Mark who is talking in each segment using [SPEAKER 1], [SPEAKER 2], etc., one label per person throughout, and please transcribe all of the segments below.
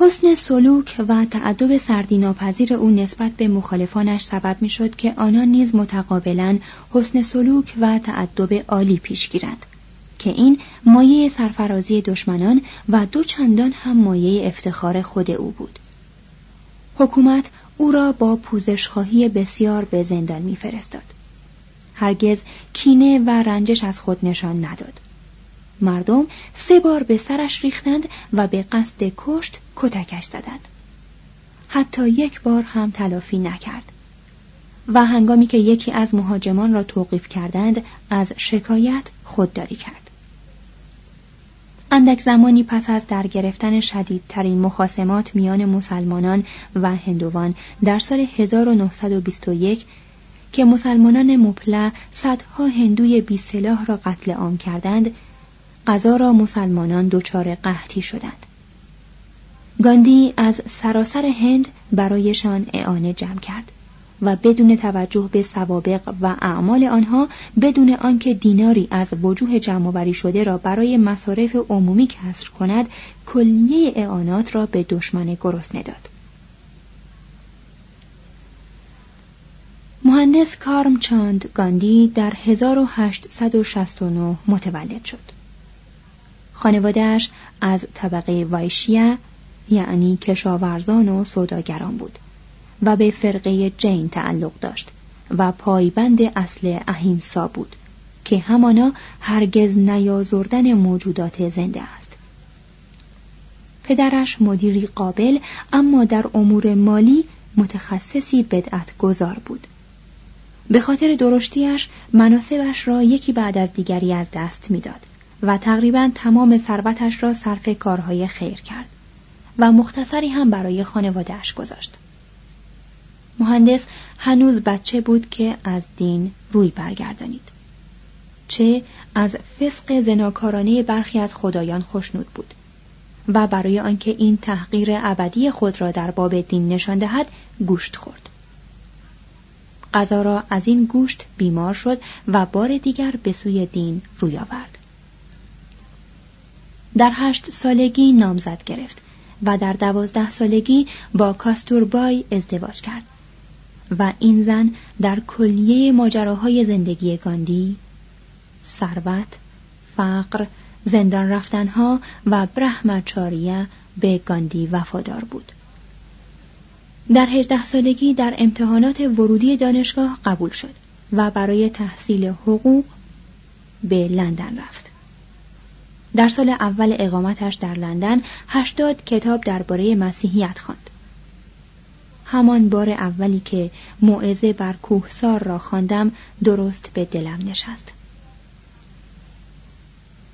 [SPEAKER 1] حسن سلوک و تعدب سردیناپذیر او نسبت به مخالفانش سبب می‌شد که آنان نیز متقابلا حسن سلوک و تعدب عالی پیش گیرند که این مایه سرفرازی دشمنان و دو چندان هم مایه افتخار خود او بود. حکومت او را با پوزشخواهی بسیار به زندان میفرستاد. هرگز کینه و رنجش از خود نشان نداد. مردم سه بار به سرش ریختند و به قصد کشت کتکش زدند. حتی یک بار هم تلافی نکرد. و هنگامی که یکی از مهاجمان را توقیف کردند از شکایت خودداری کرد. اندک زمانی پس از در گرفتن شدیدترین مخاسمات میان مسلمانان و هندوان در سال 1921 که مسلمانان مپله صدها هندوی بیسلاح را قتل عام کردند غذا را مسلمانان دچار قحطی شدند. گاندی از سراسر هند برایشان اعانه جمع کرد و بدون توجه به سوابق و اعمال آنها بدون آنکه دیناری از وجوه جمعآوری شده را برای مصارف عمومی کسر کند کلیه اعانات را به دشمن گرسنه داد. مهندس کارم چاند گاندی در 1869 متولد شد. خانوادهش از طبقه وایشیه یعنی کشاورزان و سوداگران بود و به فرقه جین تعلق داشت و پایبند اصل اهیمسا بود که همانا هرگز نیازردن موجودات زنده است. پدرش مدیری قابل اما در امور مالی متخصصی بدعت گذار بود. به خاطر درشتیش مناسبش را یکی بعد از دیگری از دست می‌داد. و تقریبا تمام ثروتش را صرف کارهای خیر کرد و مختصری هم برای خانوادهش گذاشت. مهندس هنوز بچه بود که از دین روی برگردانید. چه از فسق زناکارانه برخی از خدایان خوشنود بود و برای آنکه این تحقیر ابدی خود را در باب دین نشان دهد گوشت خورد. غذا را از این گوشت بیمار شد و بار دیگر به سوی دین روی آورد. در هشت سالگی نامزد گرفت و در دوازده سالگی با کاستوربای ازدواج کرد و این زن در کلیه ماجراهای زندگی گاندی ثروت فقر زندان رفتنها و برهمچاریه به گاندی وفادار بود. در هجده سالگی در امتحانات ورودی دانشگاه قبول شد و برای تحصیل حقوق به لندن رفت. در سال اول اقامتش در لندن هشتاد کتاب درباره مسیحیت خواند. همان بار اولی که موعظه بر کوهسار را خواندم درست به دلم نشست.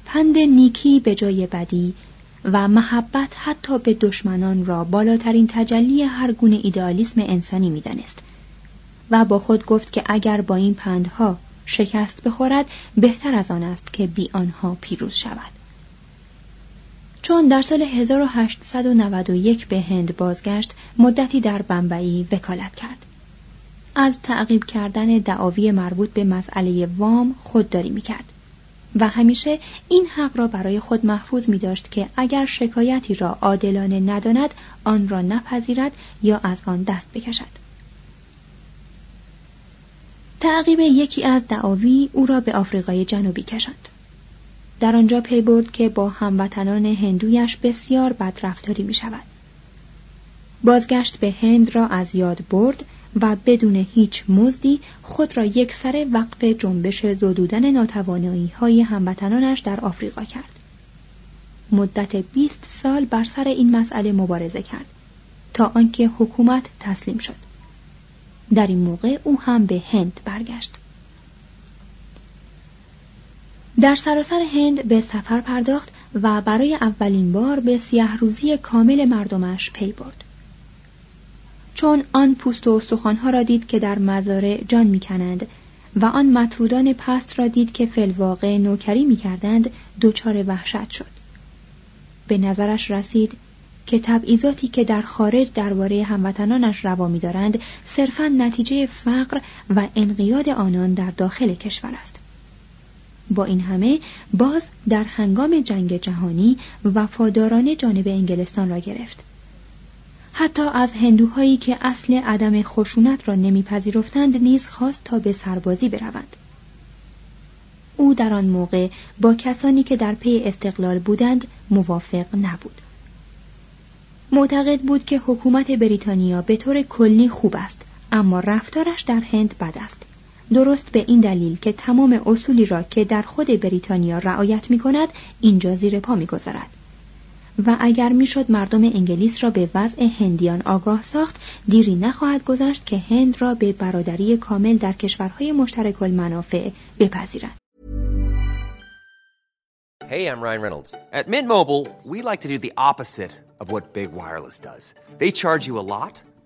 [SPEAKER 1] پند نیکی به جای بدی و محبت حتی به دشمنان را بالاترین تجلی هر گونه ایدئالیسم انسانی می‌دانست و با خود گفت که اگر با این پندها شکست بخورد بهتر از آن است که بی آنها پیروز شود چون در سال 1891 به هند بازگشت مدتی در بمبئی وکالت کرد. از تعقیب کردن دعاوی مربوط به مسئله وام خودداری می‌کرد. و همیشه این حق را برای خود محفوظ می داشت که اگر شکایتی را عادلانه نداند آن را نپذیرد یا از آن دست بکشد. تعقیب یکی از دعاوی او را به آفریقای جنوبی کشاند. در آنجا پی برد که با هموطنان هندویش بسیار بدرفتاری می شود. بازگشت به هند را از یاد برد و بدون هیچ مزدی خود را یک سر وقف جنبش زدودن ناتوانایی های هموطنانش در آفریقا کرد. مدت 20 سال بر سر این مسئله مبارزه کرد تا آنکه حکومت تسلیم شد. در این موقع او هم به هند برگشت. در سراسر هند به سفر پرداخت و برای اولین بار به سیه روزی کامل مردمش پی برد. چون آن پوست و استخوانها را دید که در مزارع جان می‌کنند و آن مطرودان پست را دید که فلواقع نوکری می‌کردند دچار وحشت شد به نظرش رسید که تبعیضاتی که در خارج درباره هموطنانش روا میدارند صرفا نتیجه فقر و انقیاد آنان در داخل کشور است با این همه باز در هنگام جنگ جهانی وفادارانه جانب انگلستان را گرفت. حتی از هندوهایی که اصل عدم خشونت را نمیپذیرفتند نیز خواست تا به سربازی بروند. او در آن موقع با کسانی که در پی استقلال بودند موافق نبود. معتقد بود که حکومت بریتانیا به طور کلی خوب است اما رفتارش در هند بد است. درست به این دلیل که تمام اصولی را که در خود بریتانیا رعایت می کند اینجا زیر پا می گذارد. و اگر می‌شد مردم انگلیس را به وضع هندیان آگاه ساخت دیری نخواهد گذشت که هند را به برادری کامل در کشورهای مشترک المنافع بپذیرد.
[SPEAKER 2] Hey, I'm Ryan Reynolds. At Mint Mobile, we like to do the opposite of what Big Wireless does. They charge you a lot,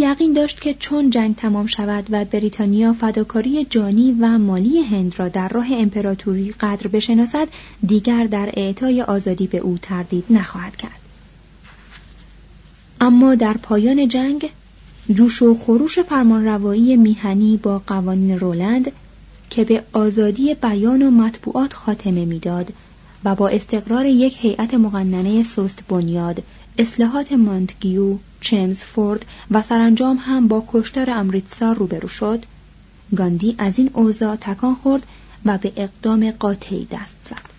[SPEAKER 1] یقین داشت که چون جنگ تمام شود و بریتانیا فداکاری جانی و مالی هند را در راه امپراتوری قدر بشناسد دیگر در اعطای آزادی به او تردید نخواهد کرد. اما در پایان جنگ جوش و خروش فرمانروایی میهنی با قوانین رولند که به آزادی بیان و مطبوعات خاتمه می‌داد و با استقرار یک هیئت مقننه سست بنیاد اصلاحات مانتگیو چمزفورد و سرانجام هم با کشتار امریتسار روبرو شد. گاندی از این اوضاع تکان خورد و به اقدام قاطعی دست زد.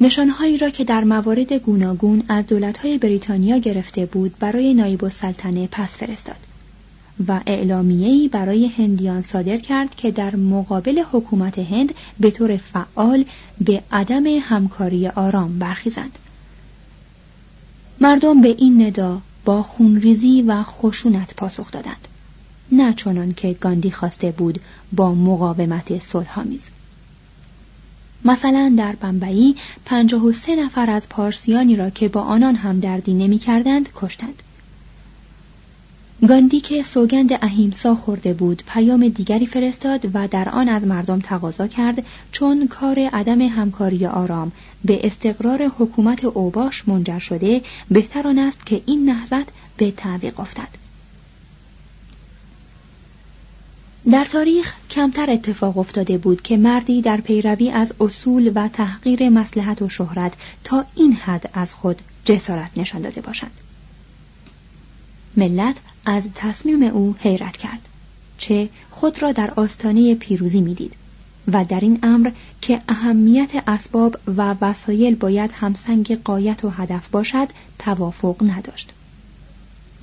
[SPEAKER 1] نشانهایی را که در موارد گوناگون از دولتهای بریتانیا گرفته بود برای نایب السلطنه پس فرستاد و اعلامیه‌ای برای هندیان صادر کرد که در مقابل حکومت هند به طور فعال به عدم همکاری آرام برخیزند. مردم به این ندا با خونریزی و خشونت پاسخ دادند. نه چنان که گاندی خواسته بود با مقاومت صلحآمیز. مثلا در بمبئی پنجاه و سه نفر از پارسیانی را که با آنان هم دردی نمی کردند کشتند. گاندی که سوگند اهیمسا خورده بود پیام دیگری فرستاد و در آن از مردم تقاضا کرد چون کار عدم همکاری آرام به استقرار حکومت اوباش منجر شده بهتر آن است که این نهضت به تعویق افتد. در تاریخ کمتر اتفاق افتاده بود که مردی در پیروی از اصول و تحقیر مسلحت و شهرت تا این حد از خود جسارت نشان داده باشد. ملت از تصمیم او حیرت کرد چه خود را در آستانه پیروزی می‌دید و در این امر که اهمیت اسباب و وسایل باید همسنگ قایت و هدف باشد توافق نداشت.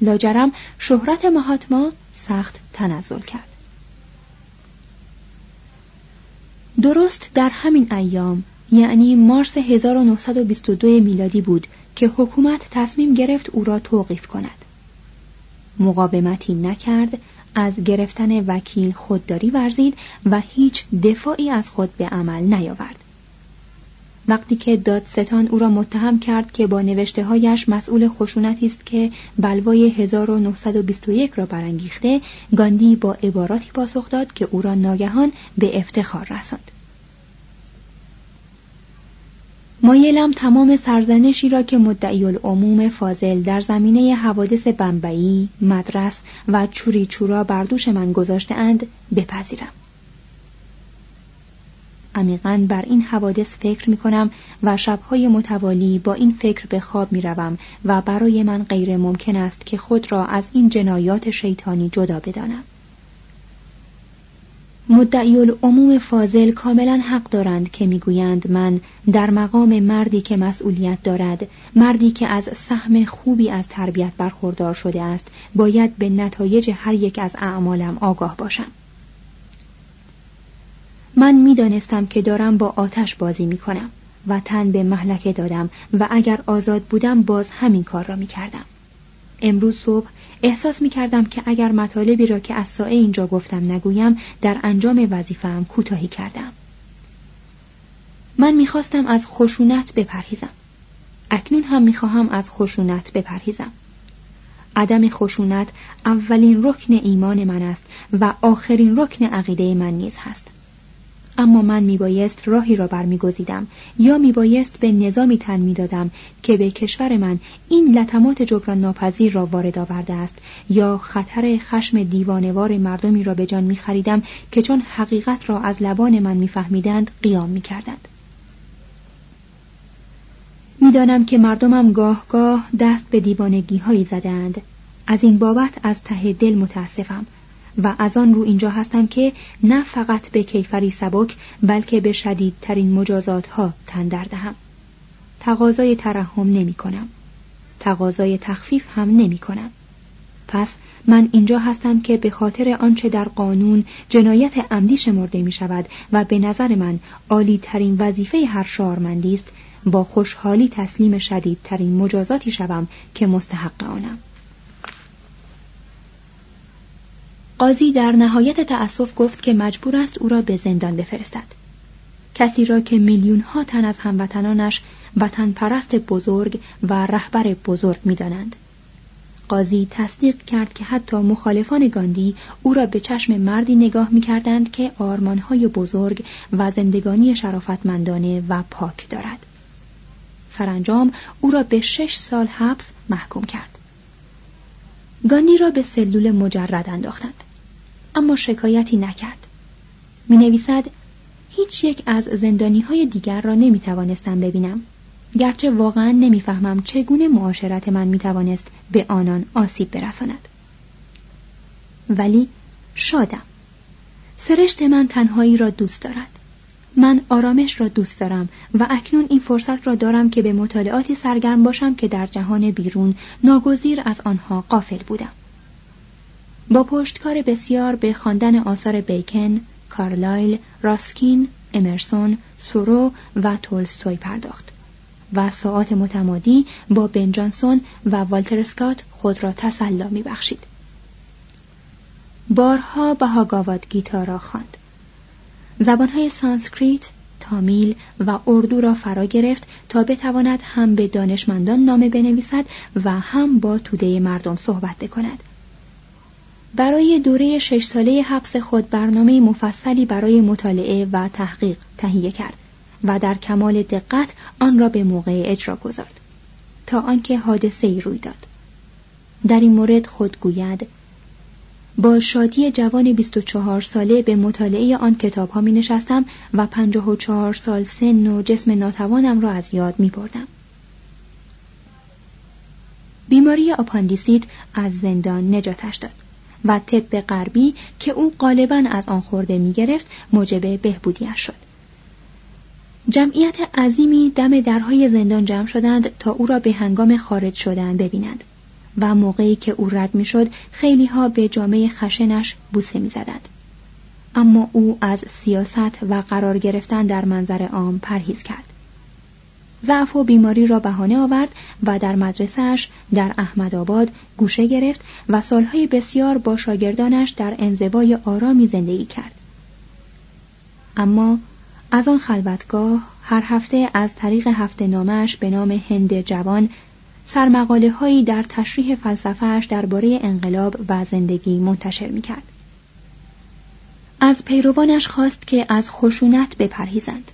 [SPEAKER 1] لاجرم شهرت مهاتما سخت تنزل کرد. درست در همین ایام یعنی مارس 1922 میلادی بود که حکومت تصمیم گرفت او را توقیف کند. مقاومتی نکرد از گرفتن وکیل خودداری ورزید و هیچ دفاعی از خود به عمل نیاورد. وقتی که دادستان او را متهم کرد که با نوشته هایش مسئول خشونتی است که بلوای 1921 را برانگیخته گاندی با عباراتی پاسخ داد که او را ناگهان به افتخار رساند. مایلم تمام سرزنشی را که مدعی العموم فاضل در زمینه حوادث بمبئی، مدرس و چوری چورا بر دوش من گذاشته اند بپذیرم. عمیقا بر این حوادث فکر می کنم و شبهای متوالی با این فکر به خواب می روم و برای من غیر ممکن است که خود را از این جنایات شیطانی جدا بدانم. مدعی العموم فاضل کاملا حق دارند که می‌گویند من در مقام مردی که مسئولیت دارد مردی که از سهم خوبی از تربیت برخوردار شده است باید به نتایج هر یک از اعمالم آگاه باشم من می‌دانستم که دارم با آتش بازی می کنم و تن به محلکه دادم و اگر آزاد بودم باز همین کار را می کردم. امروز صبح احساس می کردم که اگر مطالبی را که از سائه اینجا گفتم نگویم در انجام وظیفه‌ام کوتاهی کردم. من می‌خواستم از خشونت بپرهیزم. اکنون هم می‌خواهم از خشونت بپرهیزم. عدم خشونت اولین رکن ایمان من است و آخرین رکن عقیده من نیز هست. اما من میبایست راهی را برمیگزیدم یا میبایست به نظامی تن می‌دادم که به کشور من این لطمات جبران ناپذیر را وارد آورده است یا خطر خشم دیوانوار مردمی را به جان میخریدم که چون حقیقت را از لبان من میفهمیدند قیام می‌کردند. می‌دانم که مردمم گاه گاه دست به دیوانگی هایی زدند. از این بابت از ته دل متاسفم. و از آن رو اینجا هستم که نه فقط به کیفری سبک بلکه به شدیدترین مجازات ها تن دهم. تقاضای ترحم نمی کنم. تقاضای تخفیف هم نمی کنم. پس من اینجا هستم که به خاطر آنچه در قانون جنایت عمدی شمرده می شود و به نظر من عالی ترین وظیفه هر شارمندی است با خوشحالی تسلیم شدیدترین مجازاتی شوم که مستحق آنم. قاضی در نهایت تأسف گفت که مجبور است او را به زندان بفرستد کسی را که میلیون ها تن از هموطنانش وطن پرست بزرگ و رهبر بزرگ می‌دانند قاضی تصدیق کرد که حتی مخالفان گاندی او را به چشم مردی نگاه می کردند که آرمانهای بزرگ و زندگانی شرافتمندانه و پاک دارد. سرانجام او را به شش سال حبس محکوم کرد. گاندی را به سلول مجرد انداختند. اما شکایتی نکرد. می نویسد هیچ یک از زندانی های دیگر را نمی توانستم ببینم. گرچه واقعا نمی‌فهمم چگونه معاشرت من می توانست به آنان آسیب برساند. ولی شادم. سرشت من تنهایی را دوست دارد. من آرامش را دوست دارم و اکنون این فرصت را دارم که به مطالعاتی سرگرم باشم که در جهان بیرون ناگزیر از آنها غافل بودم. با پشتکار بسیار به خواندن آثار بیکن، کارلایل، راسکین، امرسون، سورو و تولستوی پرداخت و ساعات متمادی با بن جانسون و والتر اسکات خود را تسلا می بخشید. بارها بهاگاواد گیتا را خواند. زبانهای سانسکریت، تامیل و اردو را فرا گرفت تا بتواند هم به دانشمندان نامه بنویسد و هم با توده مردم صحبت بکند. برای دوره شش ساله حبس خود برنامه مفصلی برای مطالعه و تحقیق تهیه کرد و در کمال دقت آن را به موقع اجرا گذارد تا آنکه حادثه ای روی داد در این مورد خود گوید با شادی جوان 24 ساله به مطالعه آن کتاب ها می نشستم و 54 سال سن و جسم ناتوانم را از یاد می بردم. بیماری آپاندیسیت از زندان نجاتش داد و طب غربی که او غالبا از آن خورده می گرفت موجب بهبودیش شد. جمعیت عظیمی دم درهای زندان جمع شدند تا او را به هنگام خارج شدن ببینند. و موقعی که او رد می‌شد خیلی ها به جامعه خشنش بوسه می‌زدند اما او از سیاست و قرار گرفتن در منظر عام پرهیز کرد ضعف و بیماری را بهانه آورد و در مدرسهش در احمدآباد گوشه گرفت و سالهای بسیار با شاگردانش در انزوای آرامی زندگی کرد اما از آن خلوتگاه هر هفته از طریق هفته نامش به نام هند جوان سرمقاله هایی در تشریح فلسفهش درباره انقلاب و زندگی منتشر می کرد. از پیروانش خواست که از خشونت بپرهیزند.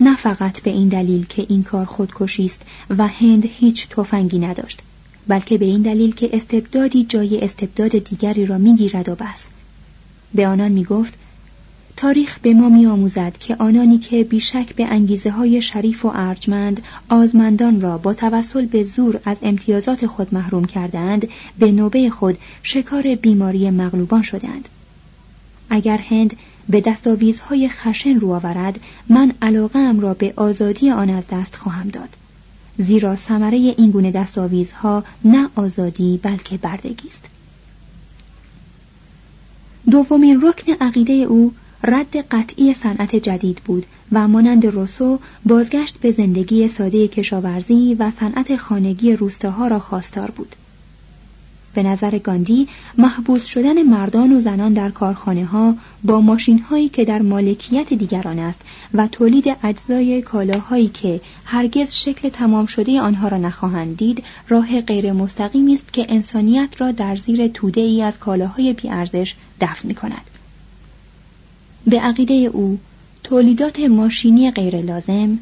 [SPEAKER 1] نه فقط به این دلیل که این کار خودکشی است و هند هیچ تفنگی نداشت بلکه به این دلیل که استبدادی جای استبداد دیگری را می‌گیرد و بس. به آنان می‌گفت تاریخ به ما می آموزد که آنانی که بیشک به انگیزه های شریف و ارجمند آزمندان را با توسل به زور از امتیازات خود محروم کردند به نوبه خود شکار بیماری مغلوبان شدند اگر هند به دستاویزهای خشن رو آورد من علاقه را به آزادی آن از دست خواهم داد زیرا ثمره این گونه دستاویزها نه آزادی بلکه بردگی است دومین رکن عقیده او رد قطعی صنعت جدید بود و مانند روسو بازگشت به زندگی ساده کشاورزی و صنعت خانگی روستاها را خواستار بود. به نظر گاندی محبوس شدن مردان و زنان در کارخانه ها با ماشین هایی که در مالکیت دیگران است و تولید اجزای کالاهایی که هرگز شکل تمام شده آنها را نخواهند دید راه غیر مستقیمی است که انسانیت را در زیر توده ای از کالاهای بیارزش دفن می کند. به عقیده او تولیدات ماشینی غیر لازم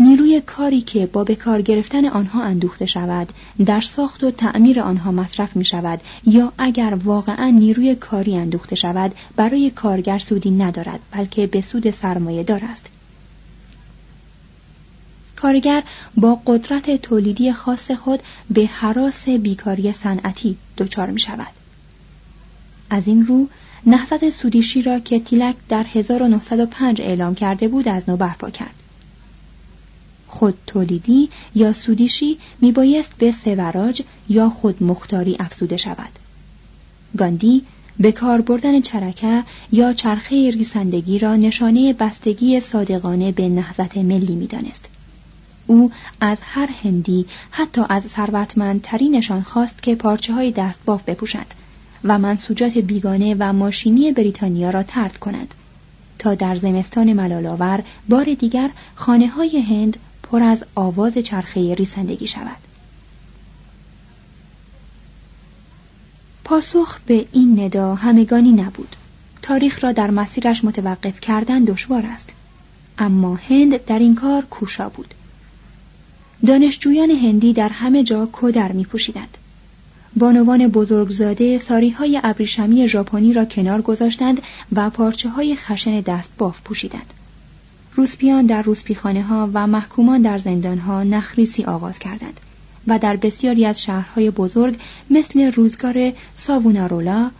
[SPEAKER 1] نیروی کاری که با به کار گرفتن آنها اندوخته شود در ساخت و تعمیر آنها مصرف می شود یا اگر واقعا نیروی کاری اندوخته شود برای کارگر سودی ندارد بلکه به سود سرمایه دار است کارگر با قدرت تولیدی خاص خود به حراس بیکاری صنعتی دچار می شود از این رو نهضت سودیشی را که تیلک در 1905 اعلام کرده بود از نو برپا کرد. خود تولیدی یا سودیشی میبایست به سوراج یا خود مختاری افزوده شود. گاندی به کار بردن چرکه یا چرخه ریسندگی را نشانه بستگی صادقانه به نهضت ملی می‌دانست. او از هر هندی حتی از ثروتمندترینشان خواست که پارچه های دست باف بپوشند و منسوجات بیگانه و ماشینی بریتانیا را ترد کند تا در زمستان ملالاور بار دیگر خانه های هند پر از آواز چرخه ریسندگی شود. پاسخ به این ندا همگانی نبود. تاریخ را در مسیرش متوقف کردن دشوار است. اما هند در این کار کوشا بود. دانشجویان هندی در همه جا کدر می پوشیدند بانوان بزرگزاده ساری های ابریشمی ژاپنی را کنار گذاشتند و پارچه های خشن دست باف پوشیدند. روسپیان در روسپیخانه ها و محکومان در زندان ها نخریسی آغاز کردند و در بسیاری از شهرهای بزرگ مثل روزگار ساوونارولا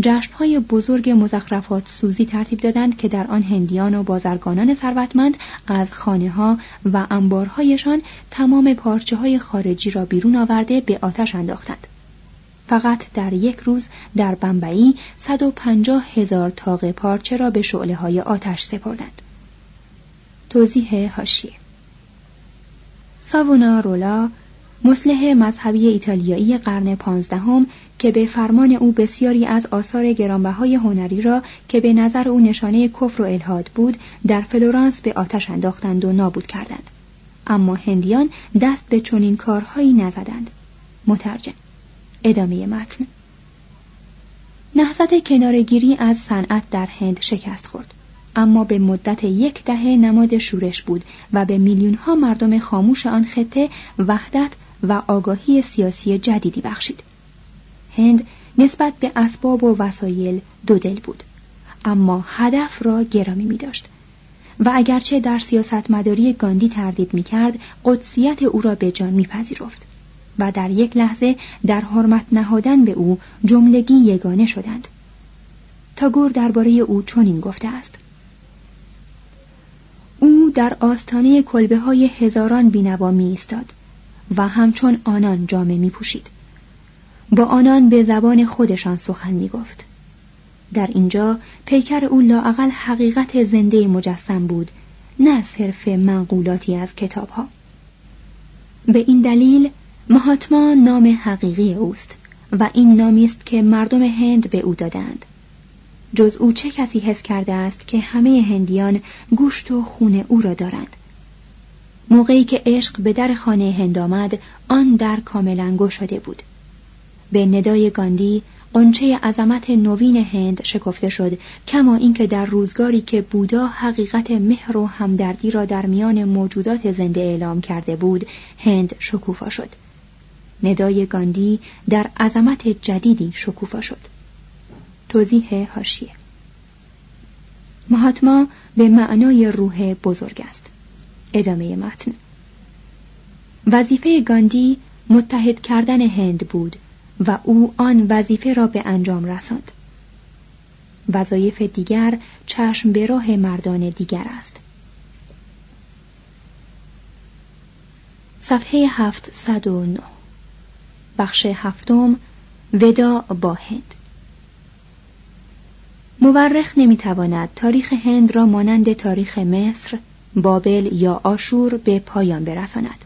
[SPEAKER 1] جشنهای بزرگ مزخرفات سوزی ترتیب دادند که در آن هندیان و بازرگانان ثروتمند از خانه ها و انبارهایشان تمام پارچه های خارجی را بیرون آورده به آتش انداختند. فقط در یک روز در بمبئی 150 هزار تاق پارچه را به شعله های آتش سپردند. توضیح هاشیه ساوونا رولا مسلح مذهبی ایتالیایی قرن پانزدهم که به فرمان او بسیاری از آثار گرانبهای هنری را که به نظر او نشانه کفر و الهاد بود در فلورانس به آتش انداختند و نابود کردند. اما هندیان دست به چنین کارهایی نزدند. مترجم ادامه متن. نهضت کنارگیری از صنعت در هند شکست خورد. اما به مدت یک دهه نماد شورش بود و به میلیون ها مردم خاموش آن خطه وحدت و آگاهی سیاسی جدیدی بخشید. هند نسبت به اسباب و وسایل دو دل بود اما هدف را گرامی می داشت و اگرچه در سیاست مداری گاندی تردید می کرد قدسیت او را به جان می پذیرفت و در یک لحظه در حرمت نهادن به او جملگی یگانه شدند. تاگور درباره او چنین گفته است. او در آستانه کلبه های هزاران بینوا می ایستاد و همچون آنان جامه می پوشید. با آنان به زبان خودشان سخن می گفت. در اینجا پیکر او لاعقل حقیقت زنده مجسم بود نه صرف منقولاتی از کتاب ها. به این دلیل مهاتما نام حقیقی اوست و این نامی است که مردم هند به او دادند جز او چه کسی حس کرده است که همه هندیان گوشت و خون او را دارند؟ موقعی که عشق به در خانه هند آمد آن در کاملا گشاده بود. به ندای گاندی قنچه عظمت نوین هند شکفته شد کما اینکه در روزگاری که بودا حقیقت مهر و همدردی را در میان موجودات زنده اعلام کرده بود هند شکوفا شد. ندای گاندی در عظمت جدیدی شکوفا شد. توضیح هاشیه مهاتما به معنای روح بزرگ است. ادامه متن. وظیفه گاندی متحد کردن هند بود و او آن وظیفه را به انجام رساند. وظایف دیگر چشم به راه مردان دیگر است. صفحه 709 بخش هفتم ودا با هند. مورخ نمی‌تواند تاریخ هند را مانند تاریخ مصر، بابل یا آشور به پایان برساند.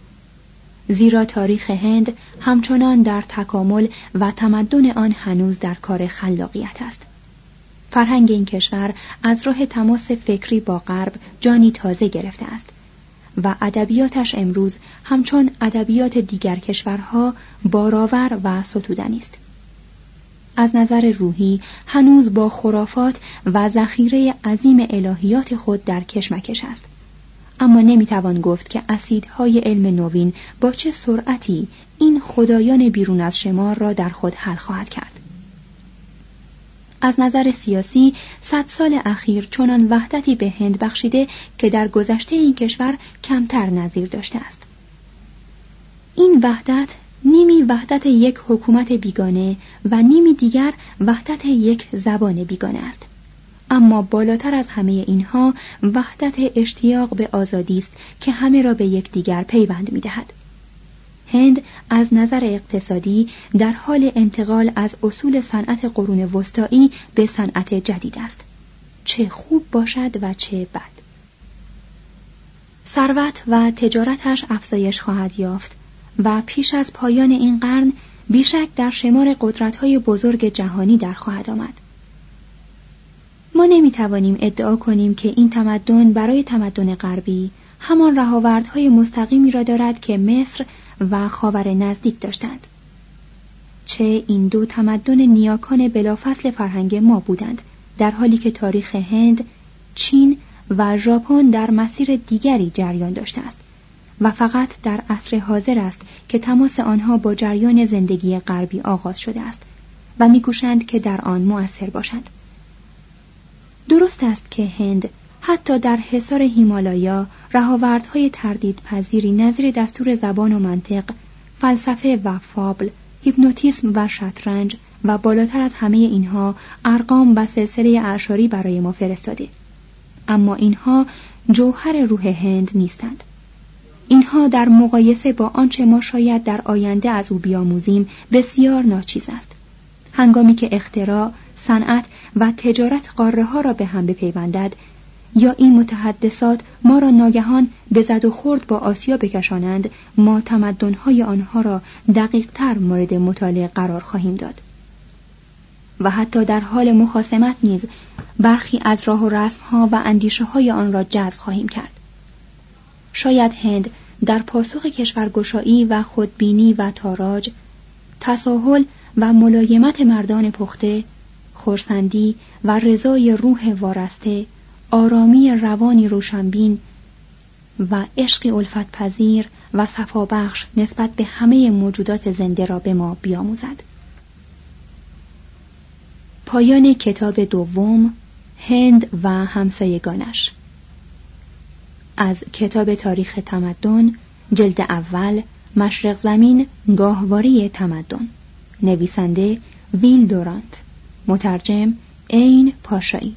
[SPEAKER 1] زیرا تاریخ هند همچنان در تکامل و تمدن آن هنوز در کار خلاقیت است. فرهنگ این کشور از راه تماس فکری با غرب جانی تازه گرفته است و ادبیاتش امروز همچون ادبیات دیگر کشورها باراور و ستودنی است. از نظر روحی هنوز با خرافات و ذخیره عظیم الهیات خود در کشمکش است. اما نمی‌توان گفت که اسیدهای علم نوین با چه سرعتی این خدایان بیرون از شمار را در خود حل خواهد کرد. از نظر سیاسی صد سال اخیر چنان وحدتی به هند بخشیده که در گذشته این کشور کمتر نظیر داشته است. این وحدت نیمی وحدت یک حکومت بیگانه و نیمی دیگر وحدت یک زبان بیگانه است. اما بالاتر از همه اینها وحدت اشتیاق به آزادی است که همه را به یکدیگر پیوند می‌دهد. هند از نظر اقتصادی در حال انتقال از اصول صنعت قرون وسطایی به صنعت جدید است. چه خوب باشد و چه بد. ثروت و تجارتش افزایش خواهد یافت. و پیش از پایان این قرن بیشک در شمار قدرت‌های بزرگ جهانی در خواهد آمد. ما نمی توانیم ادعا کنیم که این تمدن برای تمدن غربی همان رهاوردهای مستقیمی را دارد که مصر و خاور نزدیک داشتند. چه این دو تمدن نیاکان بلافصل فرهنگ ما بودند در حالی که تاریخ هند، چین و ژاپن در مسیر دیگری جریان داشته است. و فقط در عصر حاضر است که تماس آنها با جریان زندگی غربی آغاز شده است و میکوشند که در آن مؤثر باشند. درست است که هند حتی در حصار هیمالایا رهاوردهای تردید پذیری نظیر دستور زبان و منطق فلسفه و فابل هیپنوتیسم و شطرنج و بالاتر از همه اینها ارقام و سلسله اعشاری برای ما فرستاده. اما اینها جوهر روح هند نیستند. اینها در مقایسه با آنچه ما شاید در آینده از او بیاموزیم بسیار ناچیز است. هنگامی که اختراع صنعت و تجارت قاره ها را به هم بپیوندد یا این متحدثات ما را ناگهان به زد و خورد با آسیا بکشانند ما تمدنهای آنها را دقیقتر مورد مطالعه قرار خواهیم داد. و حتی در حال مخاسمت نیز برخی از راه و رسمها و اندیشه های آن را جذب خواهیم کرد. شاید هند در پاسخ کشورگشایی و خودبینی و تاراج تساهل و ملایمت مردان پخته خورسندی و رضای روح وارسته آرامی روانی روشنبین و عشقی الفت پذیر و صفابخش نسبت به همه موجودات زنده را به ما بیاموزد. پایان کتاب دوم هند و همسایگانش. از کتاب تاریخ تمدن جلد اول مشرق زمین گاهواره تمدن. نویسنده ویل دورانت. مترجم عین پاشایی.